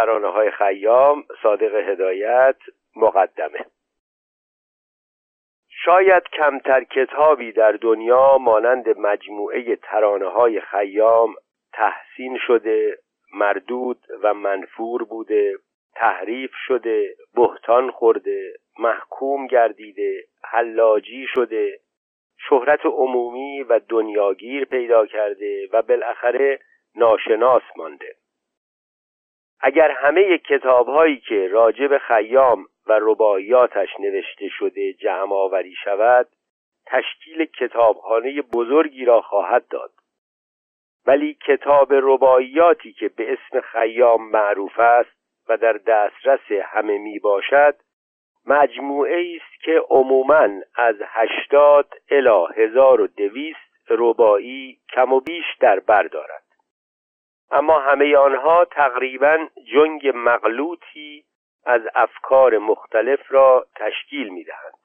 ترانه های خیام صادق هدایت مقدمه. شاید کمتر کتابی در دنیا مانند مجموعه ترانه های خیام تحسین شده مردود و منفور بوده تحریف شده بهتان خورده محکوم گردیده حلاجی شده شهرت عمومی و دنیاگیر پیدا کرده و بالاخره ناشناس مانده. اگر همه کتاب هایی که راجب خیام و رباعیاتش نوشته شده جمع آوری شود تشکیل کتابخانه بزرگی را خواهد داد. ولی کتاب رباعیاتی که به اسم خیام معروف است و در دسترس همه می باشد مجموعه است که عموماً از هشتاد الی هزار و دویست ربایی کم و بیش در بر دارد. اما همه آنها تقریبا جنگ مغلوطی از افکار مختلف را تشکیل می دهند.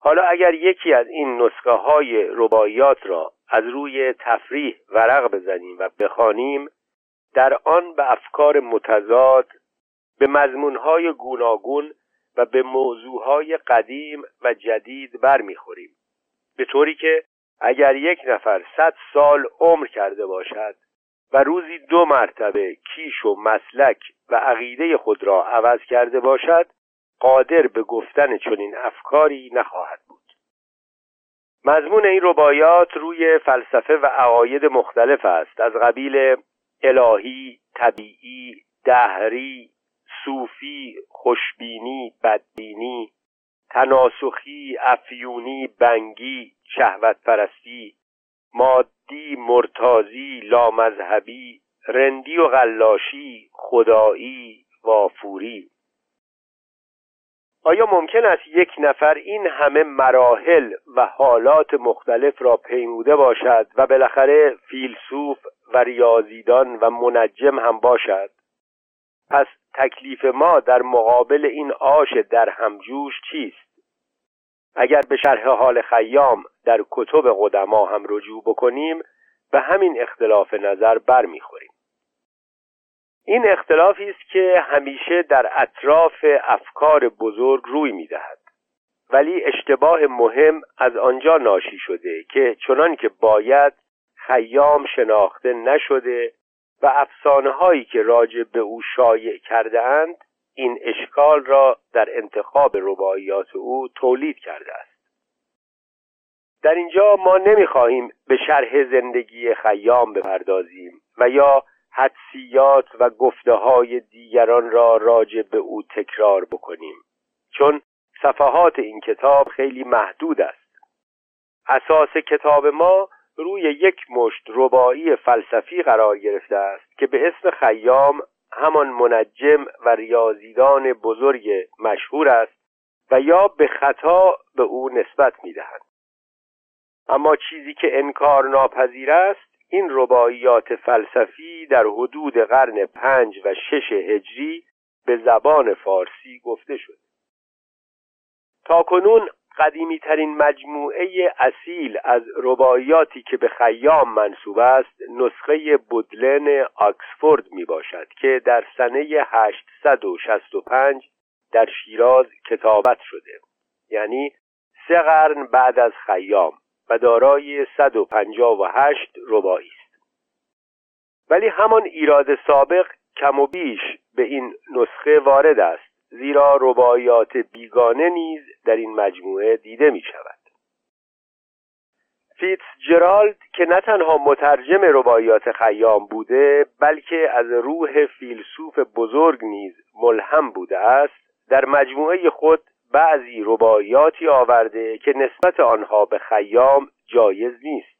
حالا اگر یکی از این نسخه های رباعیات را از روی تفریح ورق بزنیم و بخوانیم در آن به افکار متضاد به مضمونهای گوناگون و به موضوعهای قدیم و جدید برمیخوریم به طوری که اگر یک نفر صد سال عمر کرده باشد و روزی دو مرتبه کیش و مسلک و عقیده خود را عوض کرده باشد قادر به گفتن چنین افکاری نخواهد بود. مضمون این ربایات روی فلسفه و عقاید مختلف است. از قبیل الهی، طبیعی، دهری، صوفی، خوشبینی، بدبینی، تناسخی، افیونی، بنگی، شهوت پرستی، مادی، مرتازی، لامذهبی، رندی و غلاشی، خدایی، وافوری. آیا ممکن است یک نفر این همه مراحل و حالات مختلف را پیموده باشد و بالاخره فیلسوف و ریاضیدان و منجم هم باشد؟ پس تکلیف ما در مقابل این آش در همجوش چیست؟ اگر به شرح حال خیام در کتب قدما هم رجوع بکنیم به همین اختلاف نظر برمیخوریم. این اختلافی است که همیشه در اطراف افکار بزرگ روی می‌دهد. ولی اشتباه مهم از آنجا ناشی شده که چنان که باید خیام شناخته نشده و افسانه هایی که راجع به او شایع کرده اند این اشکال را در انتخاب رباعیات او تولید کرده است. در اینجا ما نمی‌خواهیم به شرح زندگی خیام بپردازیم و یا حدسیات و گفته های دیگران را راجع به او تکرار بکنیم چون صفحات این کتاب خیلی محدود است. اساس کتاب ما روی یک مشت ربایی فلسفی قرار گرفته است که به اسم خیام همان منجم و ریاضیدان بزرگ مشهور است و یا به خطا به او نسبت می‌دهند. اما چیزی که انکار ناپذیر است این رباعیات فلسفی در حدود قرن پنج و شش هجری به زبان فارسی گفته شد تاکنون قدیمی ترین مجموعه اصیل از رباعیاتی که به خیام منصوب است نسخه بودلن آکسفورد می باشد که در سنه 865 در شیراز کتابت شده. یعنی سه قرن بعد از خیام و دارای 158 ربایی است. ولی همان ایراد سابق کم و بیش به این نسخه وارد است. زیرا رباعیات بیگانه نیز در این مجموعه دیده می شود فیتس جرالد که نه تنها مترجم رباعیات خیام بوده بلکه از روح فیلسوف بزرگ نیز ملهم بوده است در مجموعه خود بعضی رباعیاتی آورده که نسبت آنها به خیام جایز نیست.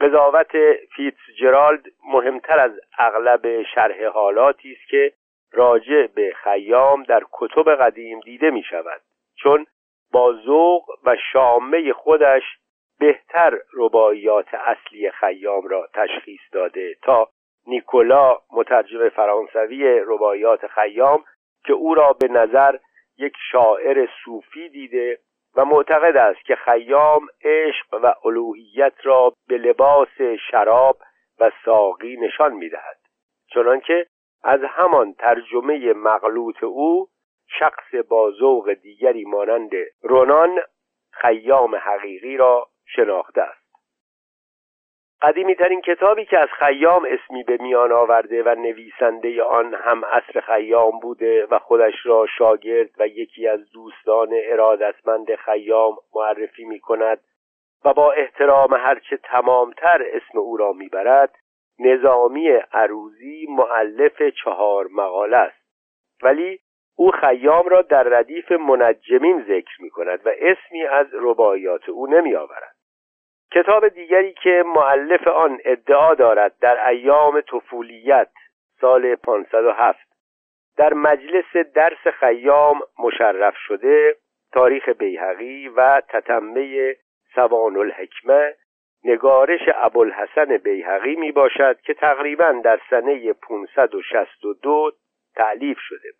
قضاوت فیتس جرالد مهمتر از اغلب شرح حالاتی است که راجع به خیام در کتب قدیم دیده می شود چون با ذوق و شامه خودش بهتر رباعیات اصلی خیام را تشخیص داده تا نیکولا مترجم فرانسوی رباعیات خیام که او را به نظر یک شاعر صوفی دیده و معتقد است که خیام عشق و الوهیت را به لباس شراب و ساقی نشان می‌دهد. چنانکه از همان ترجمه مغلوط او شخص با ذوق دیگری مانند رونان خیام حقیقی را شناخته است. قدیمی ترین کتابی که از خیام اسمی به میان آورده و نویسنده آن هم اصر خیام بوده و خودش را شاگرد و یکی از دوستان ارادتمند خیام معرفی می کند و با احترام هرچه تمامتر اسم او را می‌برد نظامی عروزی معلف چهار مقاله است. ولی او خیام را در ردیف منجمین ذکر می کند و اسمی از رباعیات او نمی آورد کتاب دیگری که معلف آن ادعا دارد در ایام طفولیت سال 507 در مجلس درس خیام مشرف شده تاریخ بیهقی و تتمه سوان الحکمه نگارش ابوالحسن بیهقی می باشد که تقریبا در سنه 562 تعلیف شده.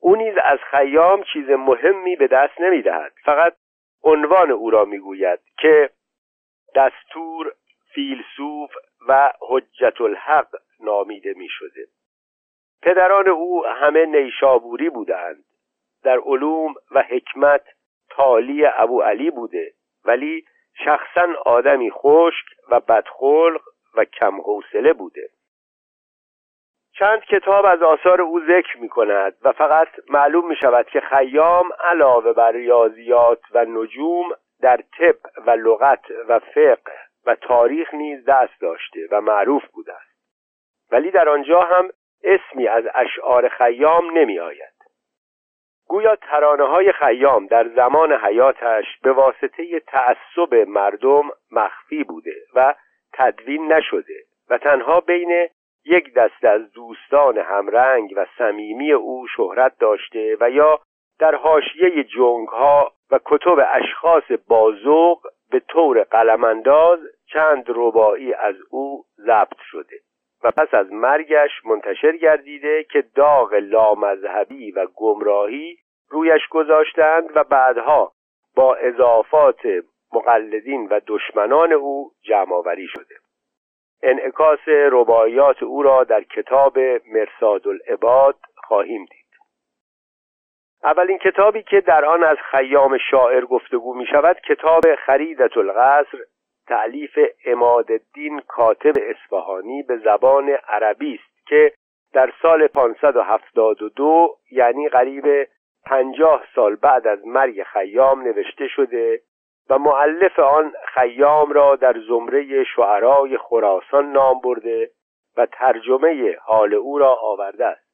او نیز از خیام چیز مهمی به دست نمی دهد. فقط عنوان او را می گوید که دستور فیلسوف و حجت الحق نامیده می شده. پدران او همه نیشابوری بودند. در علوم و حکمت تالی ابو علی بوده. ولی شخصا آدمی خشک و بدخلق و کم حوصله بوده. چند کتاب از آثار او ذکر می کند و فقط معلوم می شود که خیام علاوه بر ریاضیات و نجوم در طب و لغت و فقه و تاریخ نیز دست داشته و معروف بوده است. ولی در آنجا هم اسمی از اشعار خیام نمی آید گویا ترانه های خیام در زمان حیاتش به واسطه تعصب مردم مخفی بوده و تدوین نشده و تنها بین یک دست از دوستان همرنگ و صمیمی او شهرت داشته و یا در حاشیه جنگ ها و کتب اشخاص بازوق به طور قلمانداز چند ربایی از او ضبط شده. و پس از مرگش منتشر گردیده که داغ لامذهبی و گمراهی رویش گذاشتند و بعدها با اضافات مقلدین و دشمنان او جمعآوری شده. انعکاس رباعیات او را در کتاب مرساد العباد خواهیم دید. اولین کتابی که در آن از خیام شاعر گفتگو می شود کتاب خریدت القصر تعلیف اماد الدین کاتب اصفهانی به زبان عربی است که در سال 572 یعنی قریب پنجاه سال بعد از مرگ خیام نوشته شده و معلف آن خیام را در زمره شعرای خراسان نام برده و ترجمه حال او را آورده است.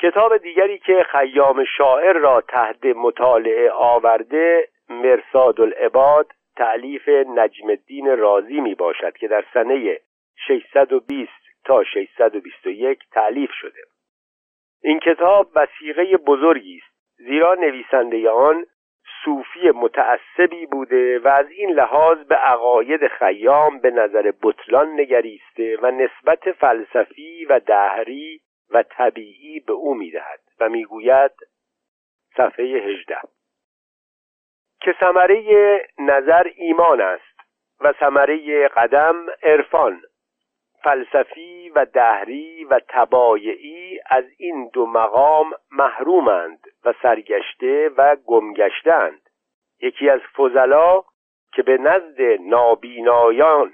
کتاب دیگری که خیام شاعر را تحت مطالعه آورده مرساد العباد تعلیف نجم الدین رازی می باشد که در سنه 620 تا 621 تعلیف شده. این کتاب وسیقه بزرگی است زیرا نویسنده آن صوفی متعصبی بوده و از این لحاظ به عقاید خیام به نظر بطلان نگریسته و نسبت فلسفی و دهری و طبیعی به او می‌دهد و می‌گوید صفحه 18 که ثمره نظر ایمان است و ثمره قدم عرفان فلسفی و دهری و تبایعی از این دو مقام محرومند و سرگشته و گمگشتند. یکی از فضلا که به نزد نابینایان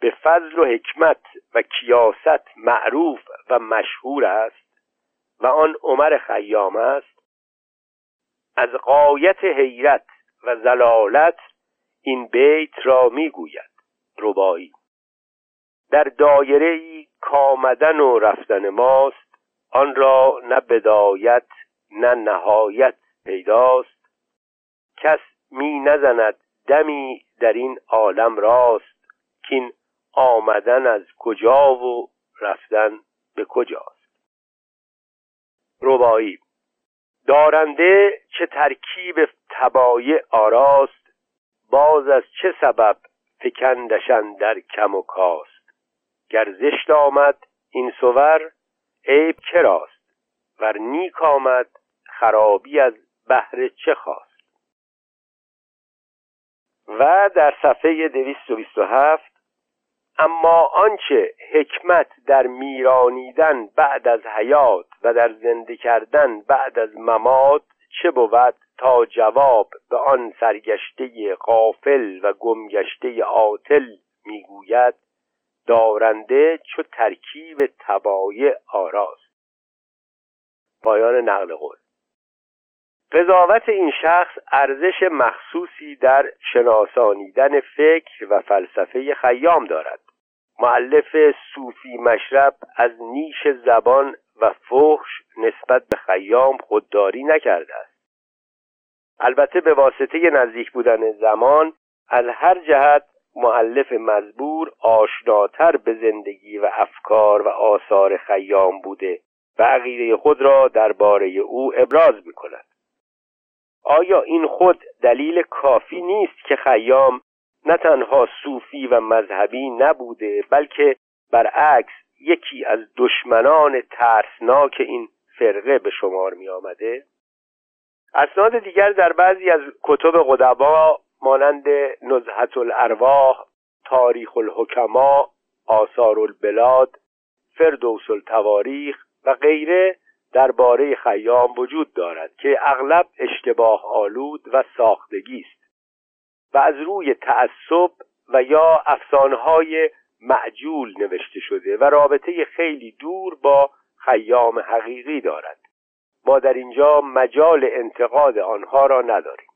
به فضل و حکمت و کیاست معروف و مشهور است و آن عمر خیام است از قایت حیرت و زلالت این بیت را می‌گوید. ربایی. در دایره ای کامدن و رفتن ماست آن را نه بدایت نه نهایت پیداست. کس می نزند دمی در این عالم راست کین آمدن از کجا و رفتن به کجاست. ربایی. دارنده چه ترکیب تبایع آراست باز از چه سبب فکندشن در کم و کاست؟ گر آمد این سور عیب چراست ور نیک آمد خرابی از بهر چه خواست؟ و در صفحه 227 اما آنچه حکمت در میرانیدن بعد از حیات و در زنده کردن بعد از ممات چه بود تا جواب به آن سرگشته قافل و گمگشته عاطل می‌گوید دارنده چو ترکیب تبایع آراست. پایان نقل قول. قضاوت این شخص ارزش مخصوصی در شناسانیدن فکر و فلسفه خیام دارد. معلف صوفی مشرب از نیش زبان و فحش نسبت به خیام خودداری نکرده است. البته به واسطه نزدیک بودن زمان از هر جهت معلف مزبور آشناتر به زندگی و افکار و آثار خیام بوده و عقیده خود را درباره او ابراز می کند آیا این خود دلیل کافی نیست که خیام نه تنها صوفی و مذهبی نبوده بلکه برعکس یکی از دشمنان ترسناک این فرقه به شمار می آمده؟ اسناد دیگر در بعضی از کتب قدبا مانند نزهت الارواح تاریخ الحکما آثار البلاد فردوس التواریخ و غیره درباره خیام وجود دارد که اغلب اشتباه آلود و ساختگی است و از روی تعصب و یا افسانهای معجول نوشته شده و رابطه خیلی دور با خیام حقیقی دارد. ما در اینجا مجال انتقاد آنها را نداریم.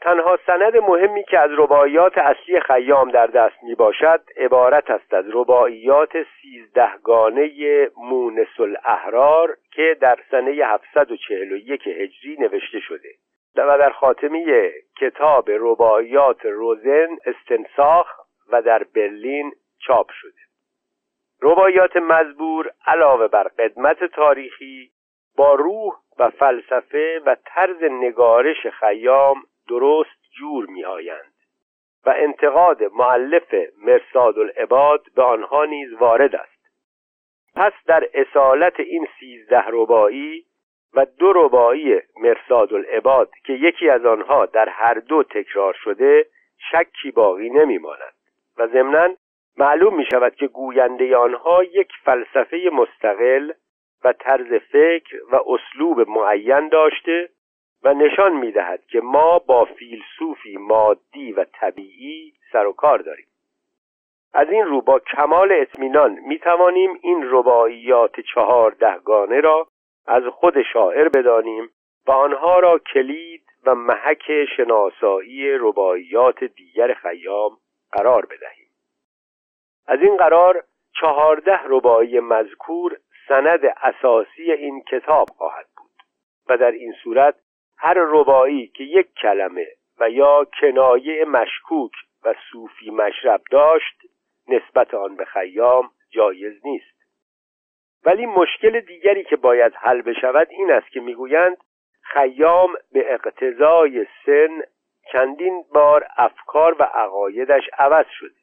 تنها سند مهمی که از رباعیات اصلی خیام در دست می باشد عبارت است از رباعیات سیزدهگانه مونس الاحرار که در سنه 741 هجری نوشته شده و در خاتمه کتاب رباعیات روزن استنساخ و در برلین چاپ شده. رباعیات مزبور علاوه بر قدمت تاریخی با روح و فلسفه و طرز نگارش خیام درست جور می آیند و انتقاد معلف مرساد العباد به آنها نیز وارد است. پس در اصالت این سیزده ربایی و دو ربایی مرساد العباد که یکی از آنها در هر دو تکرار شده شکی باقی نمی ماند و ضمنا معلوم می شود که گوینده آنها یک فلسفه مستقل و طرز فکر و اسلوب معین داشته و نشان می دهد که ما با فیلسوفی مادی و طبیعی سر و کار داریم. از این رو با کمال اطمینان می توانیم این رباعیات چهار دهگانه را از خود شاعر بدانیم و آنها را کلید و محک شناسایی رباعیات دیگر خیام قرار بدهیم. از این قرار چهارده ربایی مذکور سند اساسی این کتاب خواهد بود و در این صورت هر ربایی که یک کلمه و یا کنایه مشکوک و صوفی مشرب داشت نسبت آن به خیام جایز نیست. ولی مشکل دیگری که باید حل بشود این است که می‌گویند خیام به اقتضای سن چندین بار افکار و عقایدش عوض شده.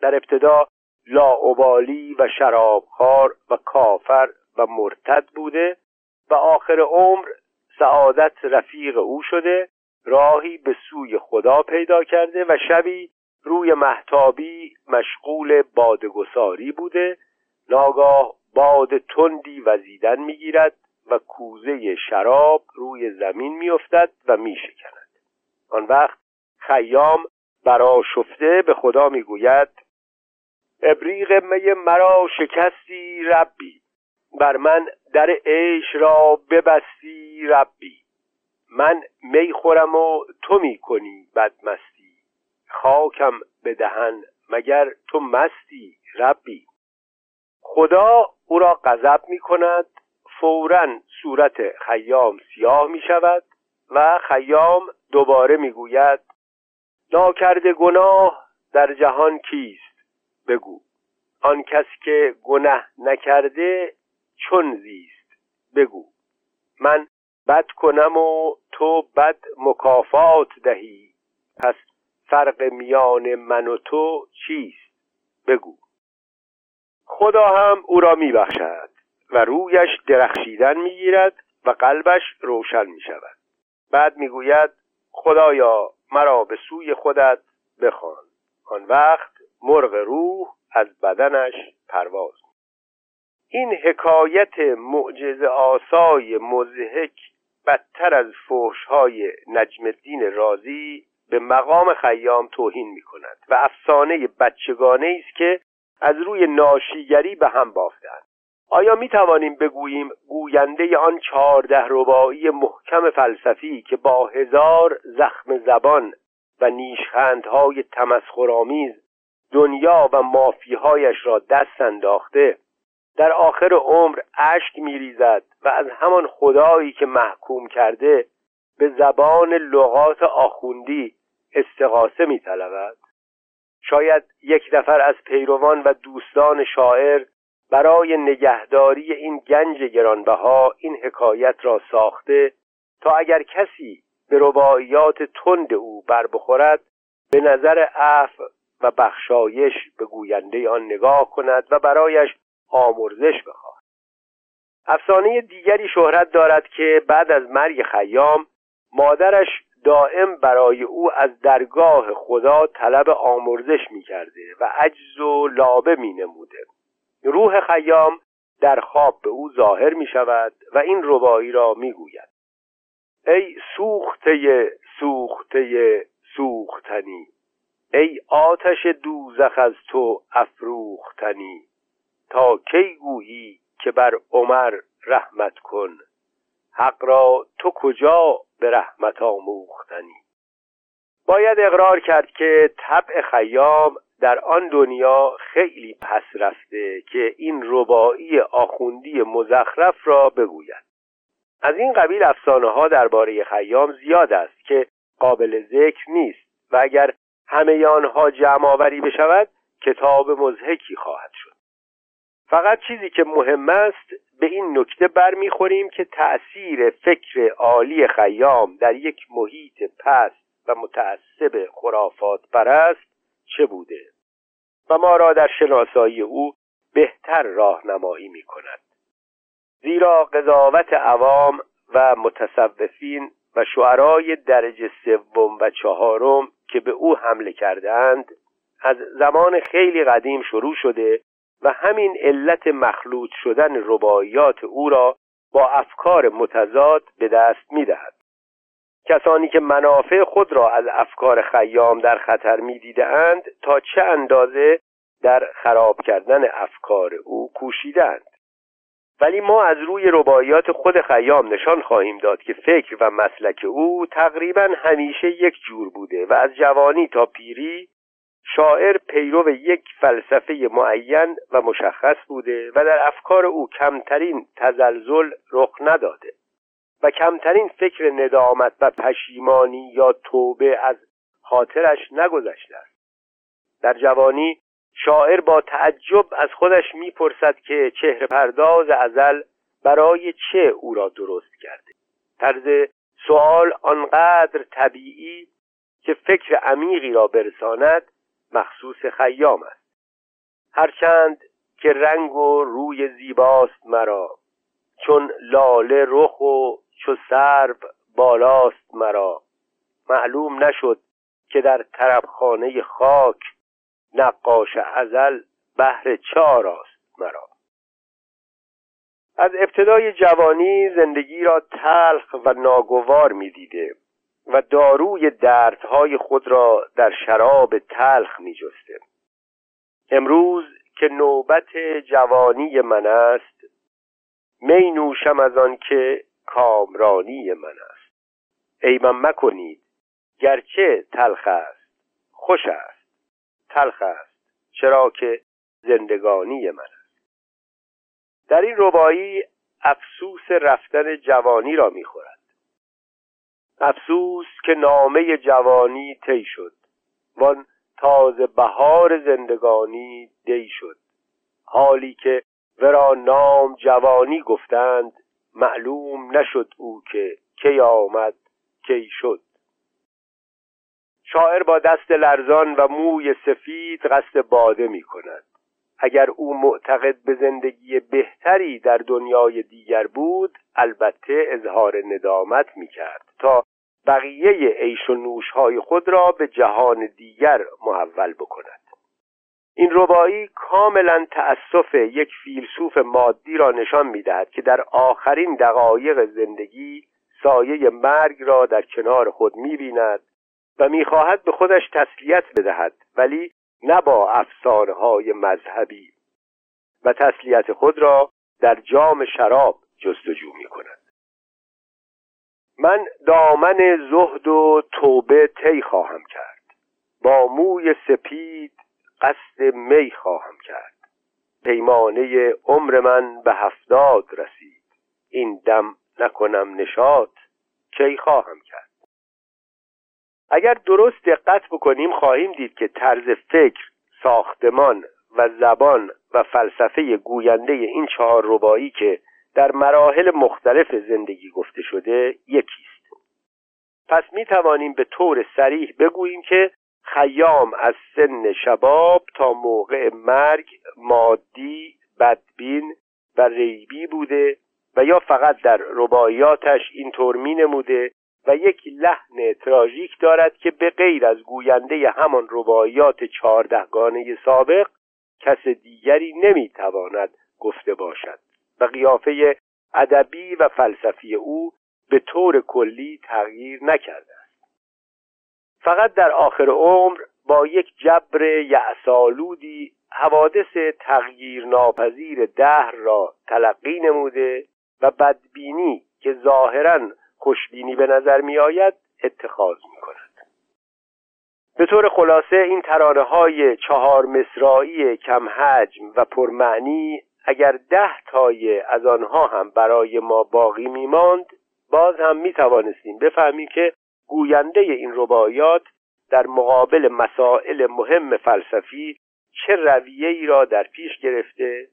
در ابتدا لاعبالی و شرابخوار و کافر و مرتد بوده و آخر عمر سعادت رفیق او شده راهی به سوی خدا پیدا کرده و شبی روی محتابی مشغول بادگساری بوده. ناگاه باد تندی وزیدن می‌گیرد و کوزه شراب روی زمین میافتد و میشکند. آن وقت خیام برا شفته به خدا می‌گوید ابریق می مرا شکستی ربی بر من در عیش را ببستی ربی. من می خورم و تو می کنی بدمستی. خاکم به دهن مگر تو مستی ربی. خدا او را غضب می کند فورا صورت خیام سیاه می شود. و خیام دوباره می گوید ناکرده گناه در جهان کیست؟ بگو. آن کس که گناه نکرده چون زیست؟ بگو. من بد کنم و تو بد مکافات دهی. پس فرق میان من و تو چیست؟ بگو. خدا هم او را میبخشد و رویش درخشیدن می‌گیرد و قلبش روشن می‌شود. بعد می‌گوید خدایا مرا به سوی خودت بخوان. آن وقت مرغ روح از بدنش پرواز این حکایت معجز آسای مزهک بدتر از فحشهای نجم الدین رازی به مقام خیام توهین می کند و افسانه بچگانه است که از روی ناشیگری به هم بافتند. آیا می توانیم بگوییم گوینده آن چهارده ربایی محکم فلسفی که با هزار زخم زبان و نیشخندهای تمسخرآمیز دنیا و مافیهایش را دست انداخته در آخر عمر اشک میریزد و از همان خدایی که محکوم کرده به زبان لغات آخوندی استقاسه میطلبد؟ شاید یک نفر از پیروان و دوستان شاعر برای نگهداری این گنج گرانبها این حکایت را ساخته تا اگر کسی به رباعیات تند او بر بخورد به نظر عفو و بخشایش به گوینده آن نگاه کند و برایش آمرزش بخواهد. افسانه دیگری شهرت دارد که بعد از مرگ خیام مادرش دائم برای او از درگاه خدا طلب آمرزش می کرده و عجز و لابه می نموده روح خیام در خواب به او ظاهر می شود و این ربایی را می گوید. ای سوخته سوخته سوختنی ای آتش دوزخ از تو افروختنی تا کی گویی که بر عمر رحمت کن؟ حق را تو کجا به رحمت آموختنی؟ باید اقرار کرد که طبع خیام در آن دنیا خیلی پس رفته که این ربایی آخوندی مزخرف را بگوید. از این قبیل افسانه ها درباره خیام زیاد است که قابل ذکر نیست و اگر همه آنها جمع آوری بشود کتاب مزهکی خواهد شد. فقط چیزی که مهم است به این نکته برمیخوریم که تأثیر فکر عالی خیام در یک محیط پست و متعصب خرافات پرست چه بوده و ما را در شناسایی او بهتر راهنمایی می کند زیرا قضاوت عوام و متصوفین و شعرای درجه سوم و چهارم که به او حمله کردند از زمان خیلی قدیم شروع شده و همین علت مخلوط شدن رباعیات او را با افکار متضاد به دست می‌دهد. کسانی که منافع خود را از افکار خیام در خطر می‌دیدند تا چه اندازه در خراب کردن افکار او کوشیدند. ولی ما از روی رباعیات خود خیام نشان خواهیم داد که فکر و مسلک او تقریبا همیشه یک جور بوده و از جوانی تا پیری شاعر پیرو یک فلسفه معین و مشخص بوده و در افکار او کمترین تزلزل رخ نداده. و کمترین فکر ندامت و پشیمانی یا توبه از خاطرش نگذشته است. در جوانی شاعر با تعجب از خودش می‌پرسد که چهره پرداز ازل برای چه او را درست کرده. طرز سوال آنقدر طبیعی که فکر عمیقی را برساند مخصوص خیام است. هرچند که رنگ و روی زیباست مرا چون لاله رخ و چو سرب بالاست مرا معلوم نشد که در طربخانه خاک نقاش ازل بهر چار است مرا از ابتدای جوانی زندگی را تلخ و ناگوار می‌دیده و داروی دردهای خود را در شراب تلخ می جسته. امروز که نوبت جوانی من است می نوشم از آن که کامرانی من است. ایمن مکنید. گرچه تلخ است خوش است. تلخ است چرا که زندگانی من است. در این ربایی افسوس رفتن جوانی را می‌خورد افسوس که نامه جوانی طی شد. وان تازه بهار زندگانی دی شد. حالی که ورا نام جوانی گفتند معلوم نشد او که کی آمد کی شد. شاعر با دست لرزان و موی سفید قصد باده می کند اگر او معتقد به زندگی بهتری در دنیای دیگر بود البته اظهار ندامت می کرد تا بقیه عیش و نوشهای خود را به جهان دیگر محول بکند. این ربایی کاملا تأسف یک فیلسوف مادی را نشان می‌دهد که در آخرین دقایق زندگی سایه مرگ را در کنار خود می‌بیند و می‌خواهد به خودش تسلیت بدهد ولی نه با افسانه های مذهبی و تسلیت خود را در جام شراب جستجو می کند من دامن زهد و توبه طی خواهم کرد. با موی سپید قصد می خواهم کرد. پیمانه عمر من به هفتاد رسید. این دم نکنم نشاد کی خواهم کرد؟ اگر درست دقت بکنیم خواهیم دید که طرز فکر ساختمان و زبان و فلسفه گوینده این چهار ربایی که در مراحل مختلف زندگی گفته شده یکیست. پس می توانیم به طور سریح بگوییم که خیام از سن شباب تا موقع مرگ مادی بدبین و ریبی بوده و یا فقط در رباعیاتش اینطور می نموده و یک لحن تراژیک دارد که به غیر از گوینده همان رباعیات چهاردهگانه سابق کس دیگری نمی‌تواند گفته باشد و قیافه ادبی و فلسفی او به طور کلی تغییر نکرده. فقط در آخر عمر با یک جبر یعسالودی حوادث تغییر ناپذیر دهر را تلقی نموده و بدبینی که ظاهرا خوشبینی به نظر می آید اتخاذ می کند به طور خلاصه این ترانه های چهار مصرایی کم حجم و پرمعنی اگر ده تای از آنها هم برای ما باقی می ماند باز هم می توانستیم بفهمیم که گوینده این رباعیات در مقابل مسائل مهم فلسفی چه رویه ای را در پیش گرفته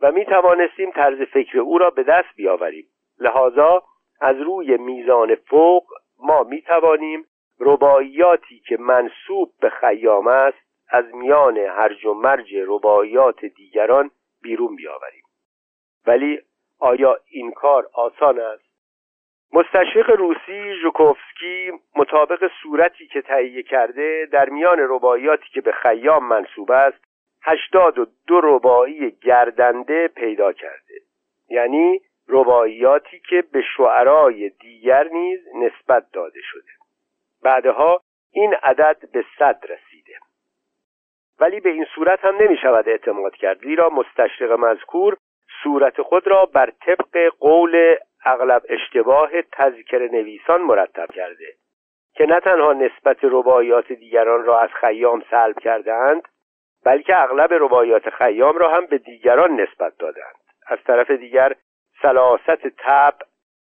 و می توانستیم طرز فکر او را به دست بیاوریم. لحاظا از روی میزان فوق ما می توانیم رباعیاتی که منصوب به خیام است از میان هرج و مرج رباعیات دیگران بیرون بیاوریم. ولی آیا این کار آسان است؟ مستشرق روسی ژوکوفسکی مطابق صورتی که تهیه کرده در میان رباعیاتی که به خیام منصوب است هشتاد و دو رباعی گردنده پیدا کرده. یعنی رباعیاتی که به شعرای دیگر نیز نسبت داده شده. بعدها این عدد به صد رسیده. ولی به این صورت هم نمی شود اعتماد کرد زیرا مستشرق مذکور صورت خود را بر طبق قول اغلب اشتباه تذکر نویسان مرتب کرده که نه تنها نسبت رباعیات دیگران را از خیام سلب کردهاند بلکه اغلب رباعیات خیام را هم به دیگران نسبت دادند از طرف دیگر سلاست تب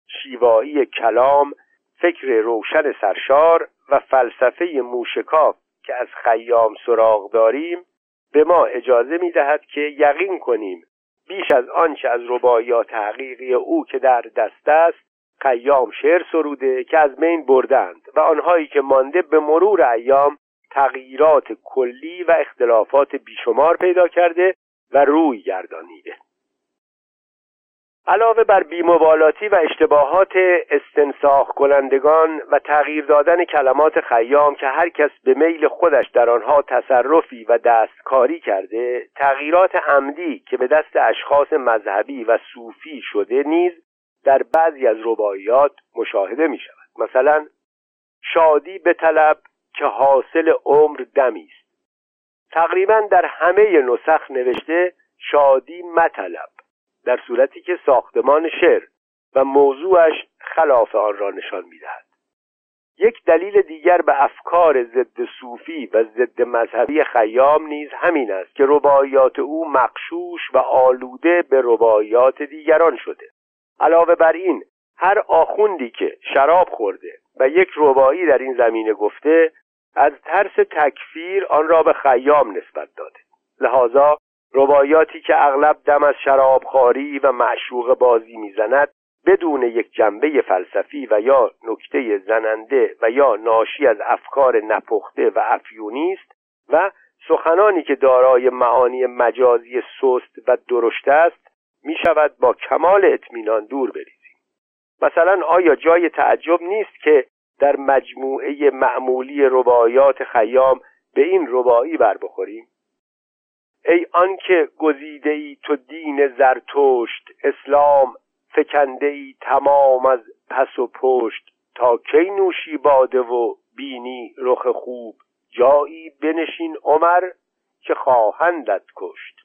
شیوایی کلام فکر روشن سرشار و فلسفه موشکاف که از خیام سراغ داریم به ما اجازه می دهد که یقین کنیم بیش از آنچه از رباعیات حقیقی او که در دست است خیام شعر سروده که از بین بردند و آنهایی که مانده به مرور ایام تغییرات کلی و اختلافات بیشمار پیدا کرده و روی گردانیده. علاوه بر بیموالاتی و اشتباهات استنساخ کنندگان و تغییر دادن کلمات خیام که هر کس به میل خودش در آنها تصرفی و دستکاری کرده تغییرات عمدی که به دست اشخاص مذهبی و صوفی شده نیز در بعضی از رباعیات مشاهده می شود مثلا شادی به طلب که حاصل عمر دمی است. تقریبا در همه نسخ نوشته شادی مطلب. در صورتی که ساختمان شعر و موضوعش خلاف آن را نشان می‌دهد. یک دلیل دیگر به افکار ضد صوفی و ضد مذهبی خیام نیز همین است که رباعیات او مقشوش و آلوده به رباعیات دیگران شده. علاوه بر این هر آخوندی که شراب خورده و یک ربایی در این زمینه گفته از ترس تکفیر آن را به خیام نسبت داده. لحاظا ربایاتی که اغلب دم از شرابخواری و معشوق بازی می‌زند بدون یک جنبه فلسفی و یا نکته زننده و یا ناشی از افکار نپخته و افیونی است و سخنانی که دارای معانی مجازی سست و درشت است می شود با کمال اطمینان دور بریزیم. مثلا آیا جای تعجب نیست که در مجموعه معمولی رباعیات خیام به این ربایی بر بخوریم؟ ای آنکه گزیده ای تو دین زرتشت اسلام فکنده ای تمام از پس و پشت. تا کی نوشی باده و بینی رخ خوب؟ جایی بنشین عمر که خواهندت کشت.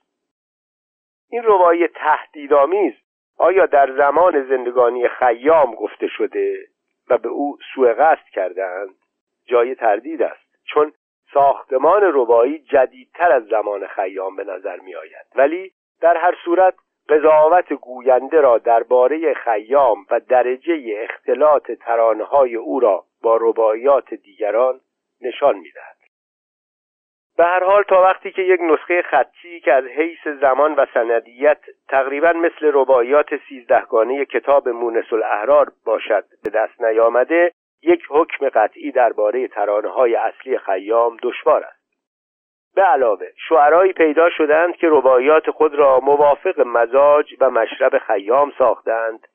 این روایی تهدیدآمیز آیا در زمان زندگانی خیام گفته شده و به او سوء قصد کردند جای تردید است. چون ساختمان ربایی جدیدتر از زمان خیام به نظر می آید ولی در هر صورت قضاوت گوینده را درباره خیام و درجه اختلاط ترانه های او را با رباعیات دیگران نشان می‌دهد. به هر حال تا وقتی که یک نسخه خطی که از حیث زمان و سندیت تقریبا مثل رباعیات سیزدهگانه کتاب مونس الاحرار باشد به دست نیامده یک حکم قطعی درباره ترانه های اصلی خیام دشوار است. به علاوه شعرایی پیدا شدند که رباعیات خود را موافق مزاج و مشرب خیام ساختند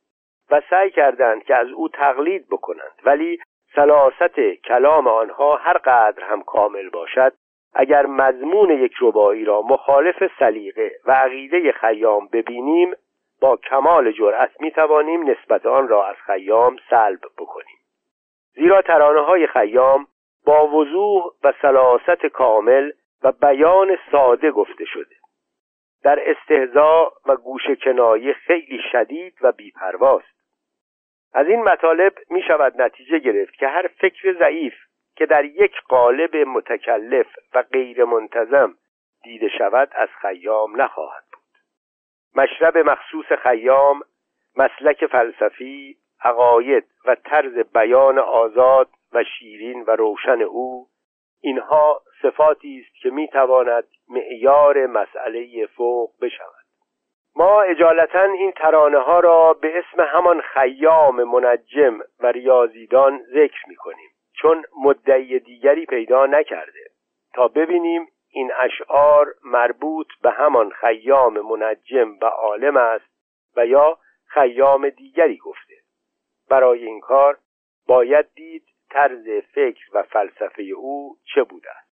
و سعی کردند که از او تقلید بکنند. ولی سلاست کلام آنها هر قدر هم کامل باشد اگر مضمون یک ربایی را مخالف سلیقه و عقیده خیام ببینیم با کمال جرأت می توانیم نسبت آن را از خیام سلب بکنیم. زیرا ترانه های خیام با وضوح و سلاست کامل و بیان ساده گفته شده. در استهزا و گوش کنایه خیلی شدید و بیپرواست. از این مطالب می شود نتیجه گرفت که هر فکر ضعیف که در یک قالب متکلف و غیر منتظم دیده شود از خیام نخواهد بود. مشرب مخصوص خیام مسلک فلسفی عقاید و طرز بیان آزاد و شیرین و روشن او اینها صفاتی است که می‌تواند معیار مسئله فوق بشود. ما اجالتا این ترانه ها را به اسم همان خیام منجم و ریاضیدان ذکر می کنیم چون مدعی دیگری پیدا نکرده. تا ببینیم این اشعار مربوط به همان خیام منجم و عالم است و یا خیام دیگری گفته برای این کار باید دید طرز فکر و فلسفه او چه بوده